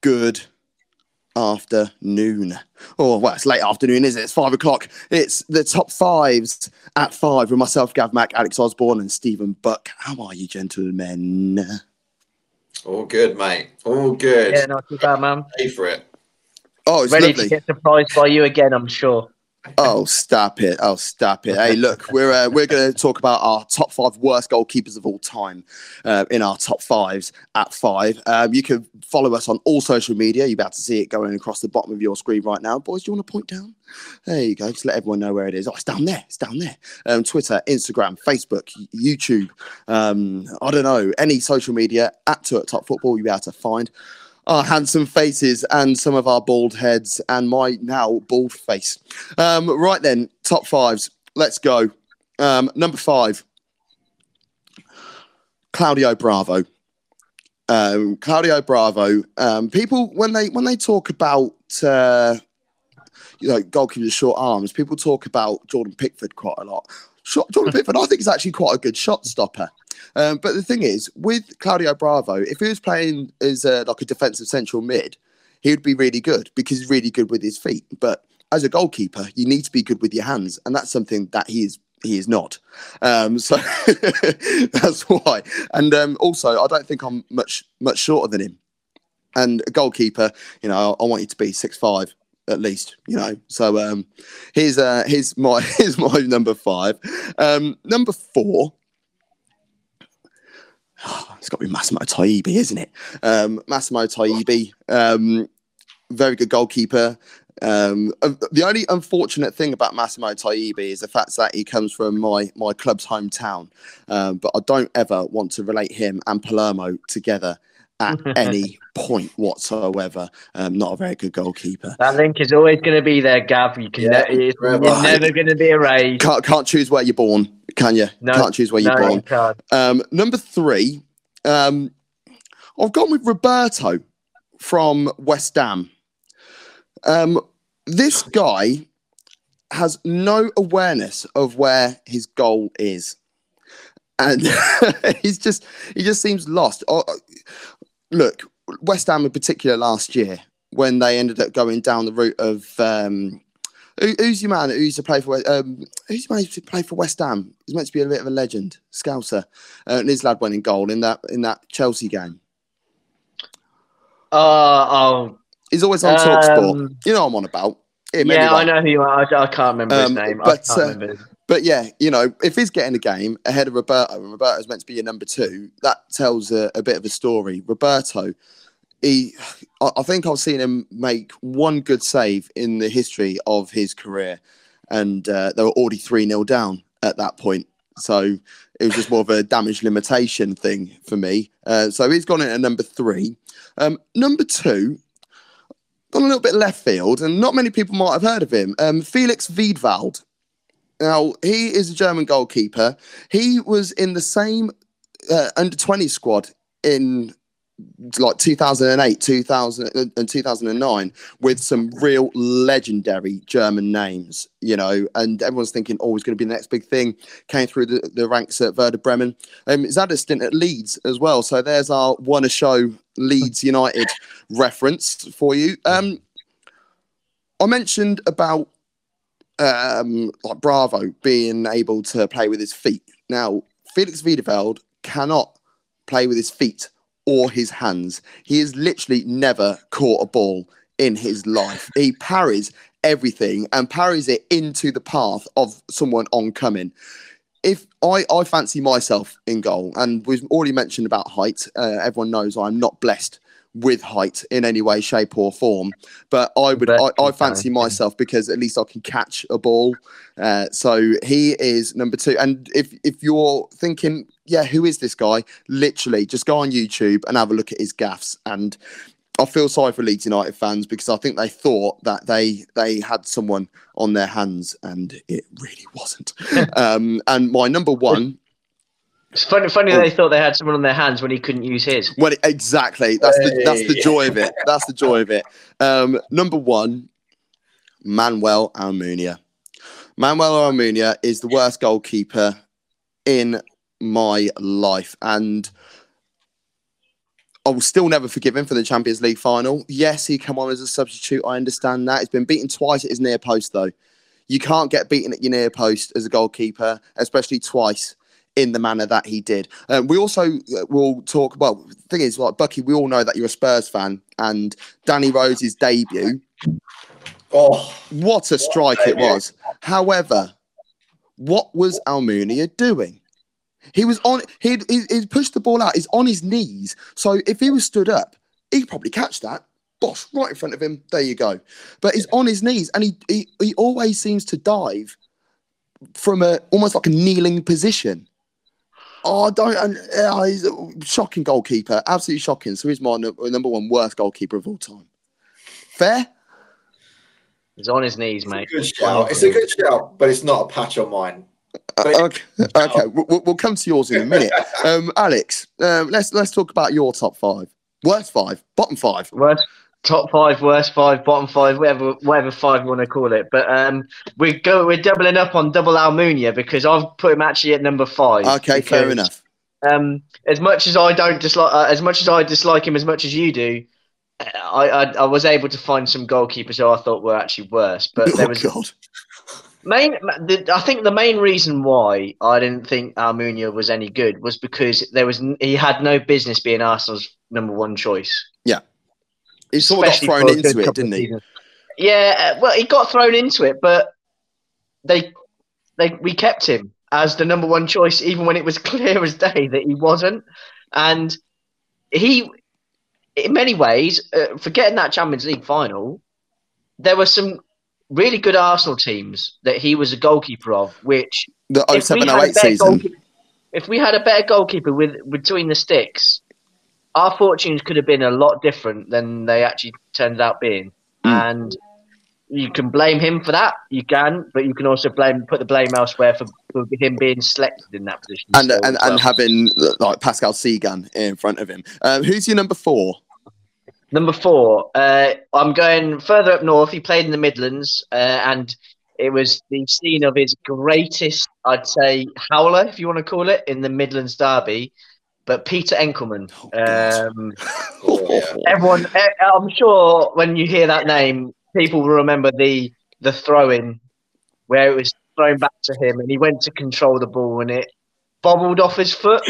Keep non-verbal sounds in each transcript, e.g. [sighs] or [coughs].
good afternoon. Oh, well, it's late afternoon, is it? It's five o'clock. It's the top fives at five with myself, Gav Mack, Alex Osborne, and Stephen Buck. How are you, gentlemen? All good, mate. All good. Yeah, not too bad, man. Pay for it. Oh, it's Ready lovely. to get surprised by you again, I'm sure. Oh, stop it! Oh, stop it! Hey, look, we're uh, we're going to talk about our top five worst goalkeepers of all time uh, in our top fives at five. Um, you can follow us on all social media. You're about to see it going across the bottom of your screen right now, boys. Do you want to point down? There you go. Just let everyone know where it is. Oh, it's down there. It's down there. Um, Twitter, Instagram, Facebook, YouTube. Um, I don't know any social media at Top Football. You'll be able to find our handsome faces and some of our bald heads and my now bald face. Um, right then, top fives. Let's go. Um, number five, Claudio Bravo. Um, Claudio Bravo. Um, people when they when they talk about uh, you know goalkeepers short arms, people talk about Jordan Pickford quite a lot. Shot, Jordan Pickford, I think, is actually quite a good shot stopper. Um, but the thing is, with Claudio Bravo, if he was playing as a, like a defensive central mid, he would be really good because he's really good with his feet. But as a goalkeeper, you need to be good with your hands, and that's something that he is he is not. Um, so [laughs] that's why. And um, also, I don't think I'm much much shorter than him. And a goalkeeper, you know, I, I want you to be six five at least, you know. So um, here's uh, here's my [laughs] here's my number five. Um, number four. [sighs] It's got to be Massimo Taibi, isn't it? Um, Massimo Taibi, um, very good goalkeeper. Um, uh, the only unfortunate thing about Massimo Taibi is the fact that he comes from my my club's hometown. Um, but I don't ever want to relate him and Palermo together at [laughs] any point whatsoever. Um, not a very good goalkeeper. That link is always going to be there, Gav. You can Yeah, ne- it's, right. you're never going to be erased. Can't can't choose where you're born, can you? No, can't choose where you're born. you. Um, number three, um, I've gone with Roberto from West Ham. Um, this guy has no awareness of where his goal is, and [laughs] he's just he just seems lost. Look, West Ham in particular last year when they ended up going down the route of. Um, who- Who's your man who used to play for um, who's your man to play for West Ham? He's meant to be a bit of a legend, Scouser. Uh, and his lad went in goal in that in that Chelsea game. Uh, oh, He's always on Talksport. Um, You know what I'm on about. Him, yeah, anyway. I know who you are. I, I can't remember his Um, name. but, I can't uh, remember. But yeah, you know, if he's getting a game ahead of Roberto, and Roberto's meant to be your number two, that tells a, a bit of a story. Roberto, he, I, I think I've seen him make one good save in the history of his career, and uh, they were already three 0 down at that point. So it was just more of a damage limitation thing for me. Uh, so he's gone in at number three. Um, number two, gone a little bit left field, and not many people might have heard of him. Um, Felix Wiedwald. Now he is a German goalkeeper. He was in the same uh, under twenty squad in like 2008, 2000 uh, and 2009 with some real legendary German names, you know, and everyone's thinking, oh, he's going to be the next big thing. Came through the, the ranks at Werder Bremen. Um, he's had a stint at Leeds as well. So there's our one a show Leeds United reference for you. Um, I mentioned about um, like Bravo being able to play with his feet. Now, Felix Wiedwald cannot play with his feet or his hands. He has literally never caught a ball in his life. He parries everything and parries it into the path of someone oncoming. If I, I fancy myself in goal, and we've already mentioned about height, uh, everyone knows I'm not blessed with height in any way, shape, or form. But I would, I, I fancy myself because at least I can catch a ball. Uh, so he is number two. And if if you're thinking, yeah, who is this guy? Literally, just go on YouTube and have a look at his gaffs. And I feel sorry for Leeds United fans because I think they thought that they they had someone on their hands, and it really wasn't. [laughs] um, and my number one. It's funny, funny they thought they had someone on their hands when he couldn't use his. Well, exactly. That's the that's the joy of it. That's the joy of it. Um, number one, Manuel Almunia. Manuel Almunia is the worst goalkeeper in my life, and I will still never forgive him for the Champions League final. Yes, he come on as a substitute. I understand that. He's been beaten twice at his near post, though. You can't get beaten at your near post as a goalkeeper, especially twice in the manner that he did. Um, we also uh, will talk. Well, the thing is, like Bucky, we all know that you're a Spurs fan, and Danny Rose's debut. Oh, What a strike it was! However, what was Almunia doing? He was on. He'd, he he pushed the ball out. He's on his knees. So if he was stood up, he'd probably catch that. Boss right in front of him. There you go. But he's on his knees, and he he, he always seems to dive from a almost like a kneeling position. Oh, I don't. And, uh, he's a shocking goalkeeper. Absolutely shocking. So he's my nu- number one worst goalkeeper of all time. Fair. He's on his knees, it's a mate. good shout. It's a good shout, but it's not a patch on mine. Uh, okay, okay. We'll, we'll come to yours in a minute. [laughs] Um, Alex, um, let's let's talk about your top five, worst five, bottom five. Worst top five, worst five, bottom five, whatever whatever five you want to call it. But um, we go we're doubling up on double Almunia because I've put him actually at number five. Okay, fair enough. Um, as much as I don't dislike, uh, as much as I dislike him as much as you do, I, I I was able to find some goalkeepers who I thought were actually worse. But there [laughs] oh was God. main. The, I think the main reason why I didn't think Almunia was any good was because there was he had no business being Arsenal's number one choice. He sort of got thrown for a good into it, didn't he? Yeah, uh, well, he got thrown into it, but they they we kept him as the number one choice, even when it was [laughs] clear as day that he wasn't. And he, in many ways, uh, forgetting that Champions League final, there were some really good Arsenal teams that he was a goalkeeper of, which The if we 07 had a 08 better season. goalkeeper- if we had a better goalkeeper with between the sticks, our fortunes could have been a lot different than they actually turned out being. Mm. And you can blame him for that. You can, but you can also blame put the blame elsewhere for, for him being selected in that position. And, and, well. and having like Pascal Cygan in front of him. Um, who's your number four? Number four, uh, I'm going further up north. He played in the Midlands, uh, and it was the scene of his greatest, I'd say, howler, if you want to call it, in the Midlands derby. But Peter Enckelman. Oh, Um, [laughs] Oh, yeah. everyone, eh, I'm sure when you hear that name, people will remember the the throw in where it was thrown back to him, and he went to control the ball, and it bobbled off his foot,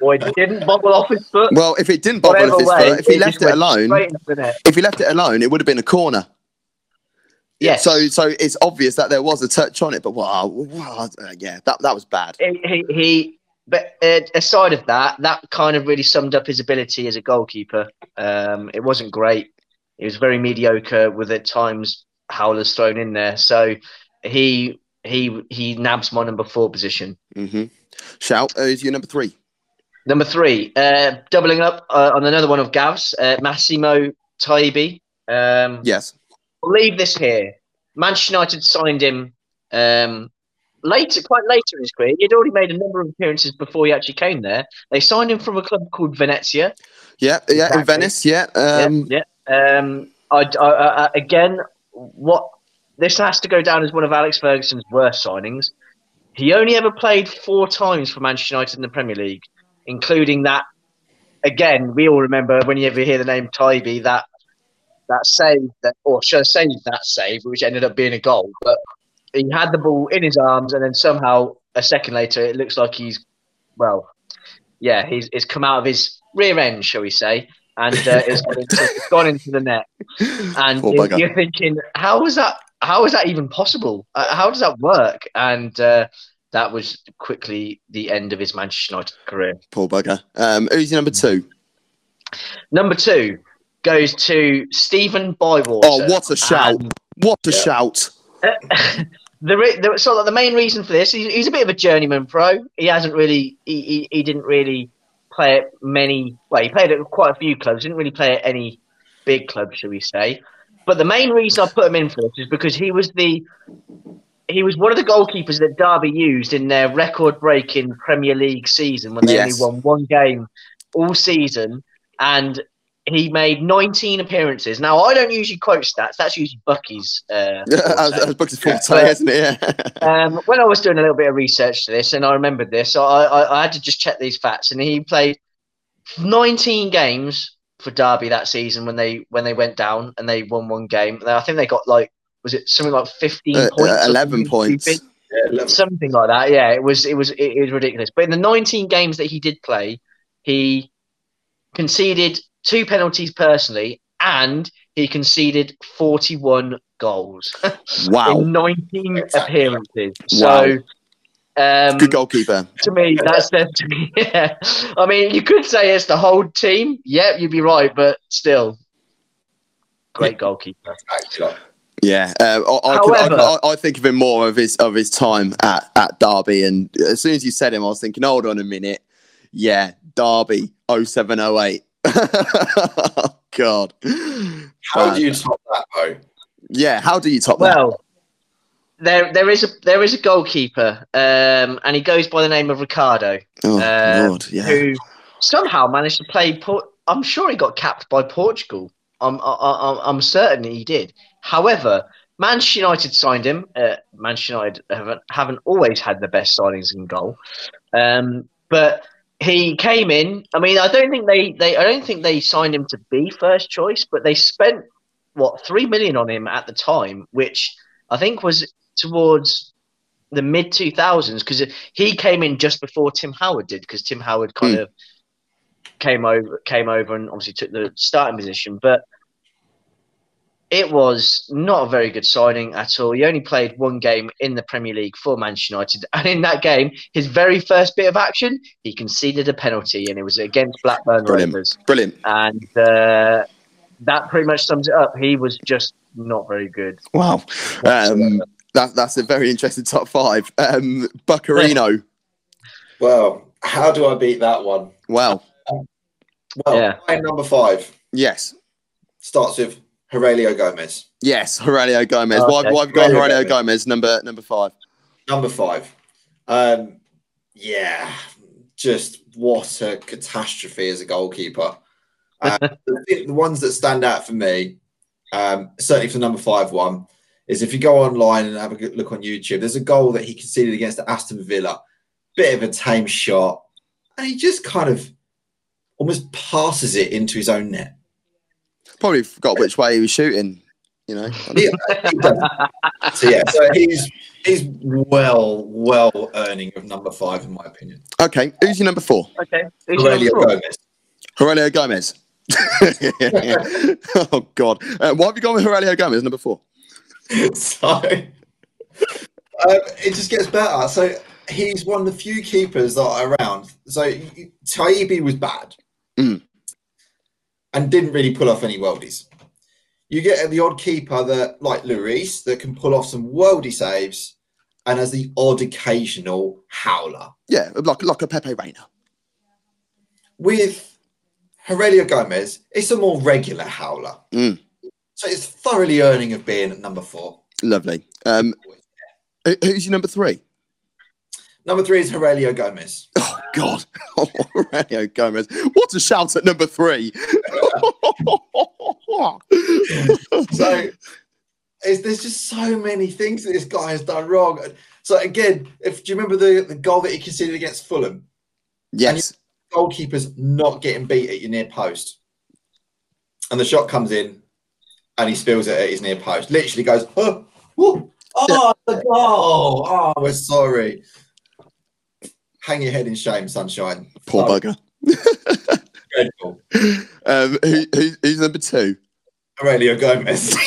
or it didn't bobble off his foot. Well, if it didn't bobble Whatever off his way, foot, if he left it alone, straight into the net. if he left it alone, it would have been a corner. Yes. So, so it's obvious that there was a touch on it, but wow, wow uh, yeah, that that was bad. he, he, he but uh, aside of that, that kind of really summed up his ability as a goalkeeper. Um, it wasn't great. He was very mediocre with at times howlers thrown in there. So he he he nabs my number four position. hmm Shout, uh, is your number three? Number three, uh, doubling up uh, on another one of Gav's, uh, Massimo Taibi. Um, Yes. I'll leave this here. Manchester United signed him um, later, quite later in his career. He'd already made a number of appearances before he actually came there. They signed him from a club called Venezia. Yeah, yeah, in Venice. Yeah. Um, yeah, yeah. Um, I, I, I, again, what this has to go down as one of Alex Ferguson's worst signings. He only ever played four times for Manchester United in the Premier League, including that. Again, we all remember when you ever hear the name Taibi, that that save that, or should I say that save, which ended up being a goal. But he had the ball in his arms, and then somehow a second later, it looks like he's well, yeah, he's it's come out of his rear end, shall we say, and uh, it's, it's gone into the net. And Poor you're, you're thinking, how is that? How is that even possible? Uh, how does that work? And uh, that was quickly the end of his Manchester United career. Poor bugger. Um, who's your number two? Number two goes to Stephen Bywater. Oh, what a shout! And- What a Yeah. shout! The, re- the so the main reason for this, he's, he's a bit of a journeyman pro. He hasn't really, he, he, he didn't really play at many. Well, he played at quite a few clubs. Didn't really play at any big clubs, shall we say? But the main reason I put him in for this is because he was the he was one of the goalkeepers that Derby used in their record-breaking Premier League season when they Yes. only won one game all season, and he made 19 appearances. Now I don't usually quote stats; that's usually Bucky's. Uh, [laughs] as, forte. as Bucks' forte, [laughs] But- isn't it? Yeah. [laughs] um, when I was doing a little bit of research to this, and I remembered this, so I, I, I had to just check these facts. And he played 19 games for Derby that season when they when they went down and they won one game. I think they got like was it something like 15 Uh, points, uh, 11 points. stupid? Yeah, eleven. something like that. Yeah, it was it was it, it was ridiculous. But in the 19 games that he did play, he conceded two penalties personally, and he conceded 41 goals [laughs] Wow. in 19 Exactly. appearances. So. Um, Good goalkeeper. to me, that's me. [laughs] Yeah. I mean, you could say it's the whole team. Yeah, you'd be right, but still, great goalkeeper. Actually, Yeah, uh, I, I, could- I, However- I, I think of him more of his of his time at, at Derby, and as soon as you said him, I was thinking, hold on a minute, yeah, Derby 0708. [laughs] oh God, how do you top that, though? Yeah, how do you top that? Well, there there is a there is a goalkeeper, um, and he goes by the name of Ricardo, Oh uh, Lord, yeah. who somehow managed to play. Port- I'm sure he got capped by Portugal. I'm I, I, I'm certain he did. However, Manchester United signed him. Uh, Manchester United haven't, haven't always had the best signings in goal, um, but he came in. I mean, I don't think they, they I don't think they signed him to be first choice, but they spent what three million on him at the time, which I think was towards the mid 2000s because he came in just before Tim Howard did because Tim Howard kind Hmm. of came over came over and obviously took the starting position but it was not a very good signing at all. He only played one game in the Premier League for Manchester United, [laughs] and in that game, his very first bit of action, he conceded a penalty, and it was against Blackburn Brilliant. Rovers. Brilliant. And uh, that pretty much sums it up. He was just not very good. Wow. Um, that, that's a very interesting top five. Um, Buccarino. Well, how do I beat that one? Well, Well, Yeah. number five yes. starts with Heurelho Gomes. Yes, Heurelho Gomes. Okay. Why, why have got Heurelho Heurelho Gomes. Gomes, number number five? Number five. Um, yeah, just what a catastrophe as a goalkeeper. Uh, [laughs] the, the ones that stand out for me, um, certainly for the number five one, is if you go online and have a good look on YouTube, there's a goal that he conceded against Aston Villa. Bit of a tame shot. And he just kind of almost passes it into his own net. Probably forgot which way he was shooting. You know. [laughs] Yeah, so yeah, so he's he's well, well earning of number five in my opinion. Okay, who's your number four? Okay. Who's your Heurelho number four? Gomes. Heurelho Gomes. [laughs] oh God! Uh, why have you gone with Heurelho Gomes, number four? [laughs] so um, it just gets better. So he's one of the few keepers that are around. So you- Taibi was bad Mm. And didn't really pull off any worldies. You get the odd keeper that, like Luis, that can pull off some worldy saves and has the odd occasional howler. Yeah, like like a Pepe Reina. With Heurelho Gomes, it's a more regular howler. Mm. So it's thoroughly earning of being at number four. Lovely. Um, who's your number three? Number three is Heurelho Gomes. [laughs] Oh God, Heurelho Gomes. What a shout at number three! [laughs] So there's just so many things that this guy has done wrong. So again, if do you remember the, the goal that he conceded against Fulham? yes, Goalkeeper's not getting beat at your near post. And the shot comes in and he spills it at his near post. Literally goes, oh, woo, [laughs] oh the goal. Oh, we're sorry. Hang your head in shame, sunshine. poor bugger. Dreadful. [laughs] Um, who, who, who's number two? Heurelho Gomes. [laughs]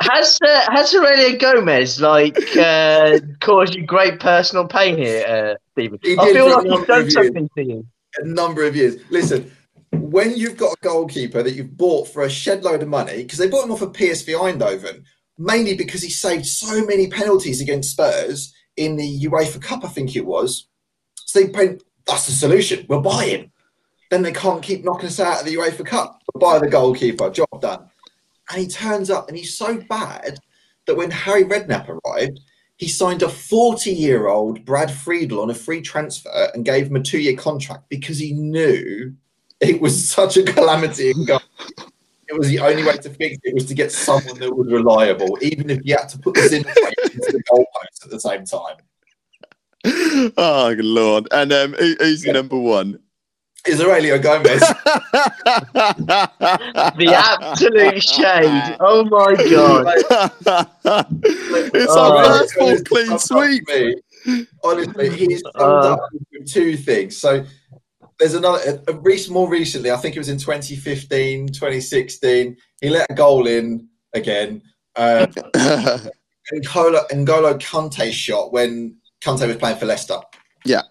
Has uh, has Heurelho Gomes like uh, caused you great personal pain here, uh, Stephen? He I did feel like he's number done something to you. a number of years. Listen, when you've got a goalkeeper that you've bought for a shed load of money, because they bought him off of PSV Eindhoven, mainly because he saved so many penalties against Spurs in the UEFA Cup, I think it was. So they went, that's the solution. We'll buy him. Then they can't keep knocking us out of the UEFA Cup. We'll buy the goalkeeper. Job done. And he turns up and he's so bad that when Harry Redknapp arrived, he signed a 40 year old Brad Friedel on a free transfer and gave him a two year contract because he knew it was such a calamity in goal. It was the only way to fix it was to get someone that was reliable, even if you had to put the Zinfate [laughs] into the goalpost at the same time. oh good lord! And um, who, who's your number one? Is Heurelho Gomes? [laughs] [laughs] The absolute shade. Oh my god. it's Oh. our first full clean summed sweep. me. Honestly, he's summed Uh. up with two things. So there's another, a recent, more recently, I think it was in 2015, 2016, he let a goal in again. Uh, [coughs] N'Golo, N'Golo Kante shot when Kante was playing for Leicester. Yeah.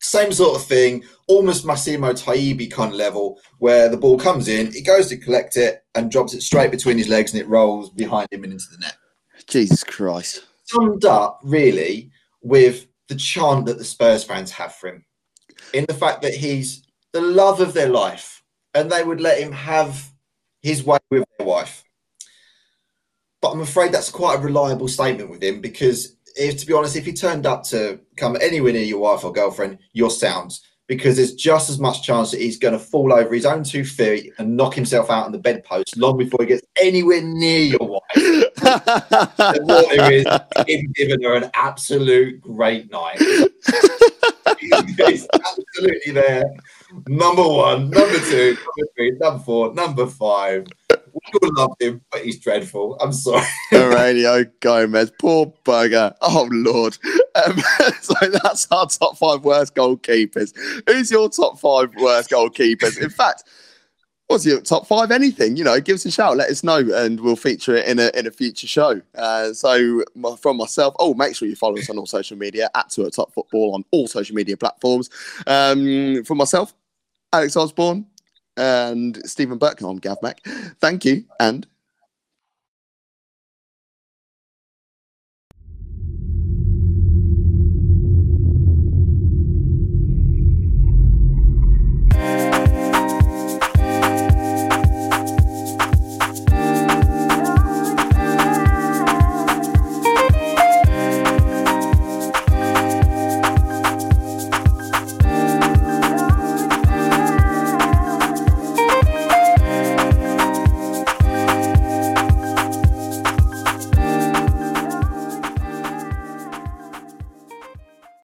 Same sort of thing, almost Massimo Taibi kind of level, where the ball comes in, he goes to collect it and drops it straight between his legs and it rolls behind him and into the net. Jesus Christ. Summed up really with the chant that the Spurs fans have for him, in the fact that he's the love of their life and they would let him have his way with their wife. But I'm afraid that's quite a reliable statement with him because, if, to be honest, if he turned up to come anywhere near your wife or girlfriend, you're sound. Because there's just as much chance that he's going to fall over his own two feet and knock himself out on the bedpost long before he gets anywhere near your wife. [laughs] The water is giving her an absolute great night. [laughs] He's absolutely there. Number one, number two, number three, number four, number five. We all love him, but he's dreadful. I'm sorry. Heurelho Gomes, poor bugger. Oh lord. Um, [laughs] so that's our top five worst goalkeepers. Who's your top five worst goalkeepers? In fact, what's your top five? Anything? You know, give us a shout. Let us know, and we'll feature it in a in a future show. Uh, so my, from myself, oh, make sure you follow us on all social media at at Top Football on all social media platforms. Um, for myself, Alex Osborne and Stephen Burke, I'm Gav Mac. Thank you, and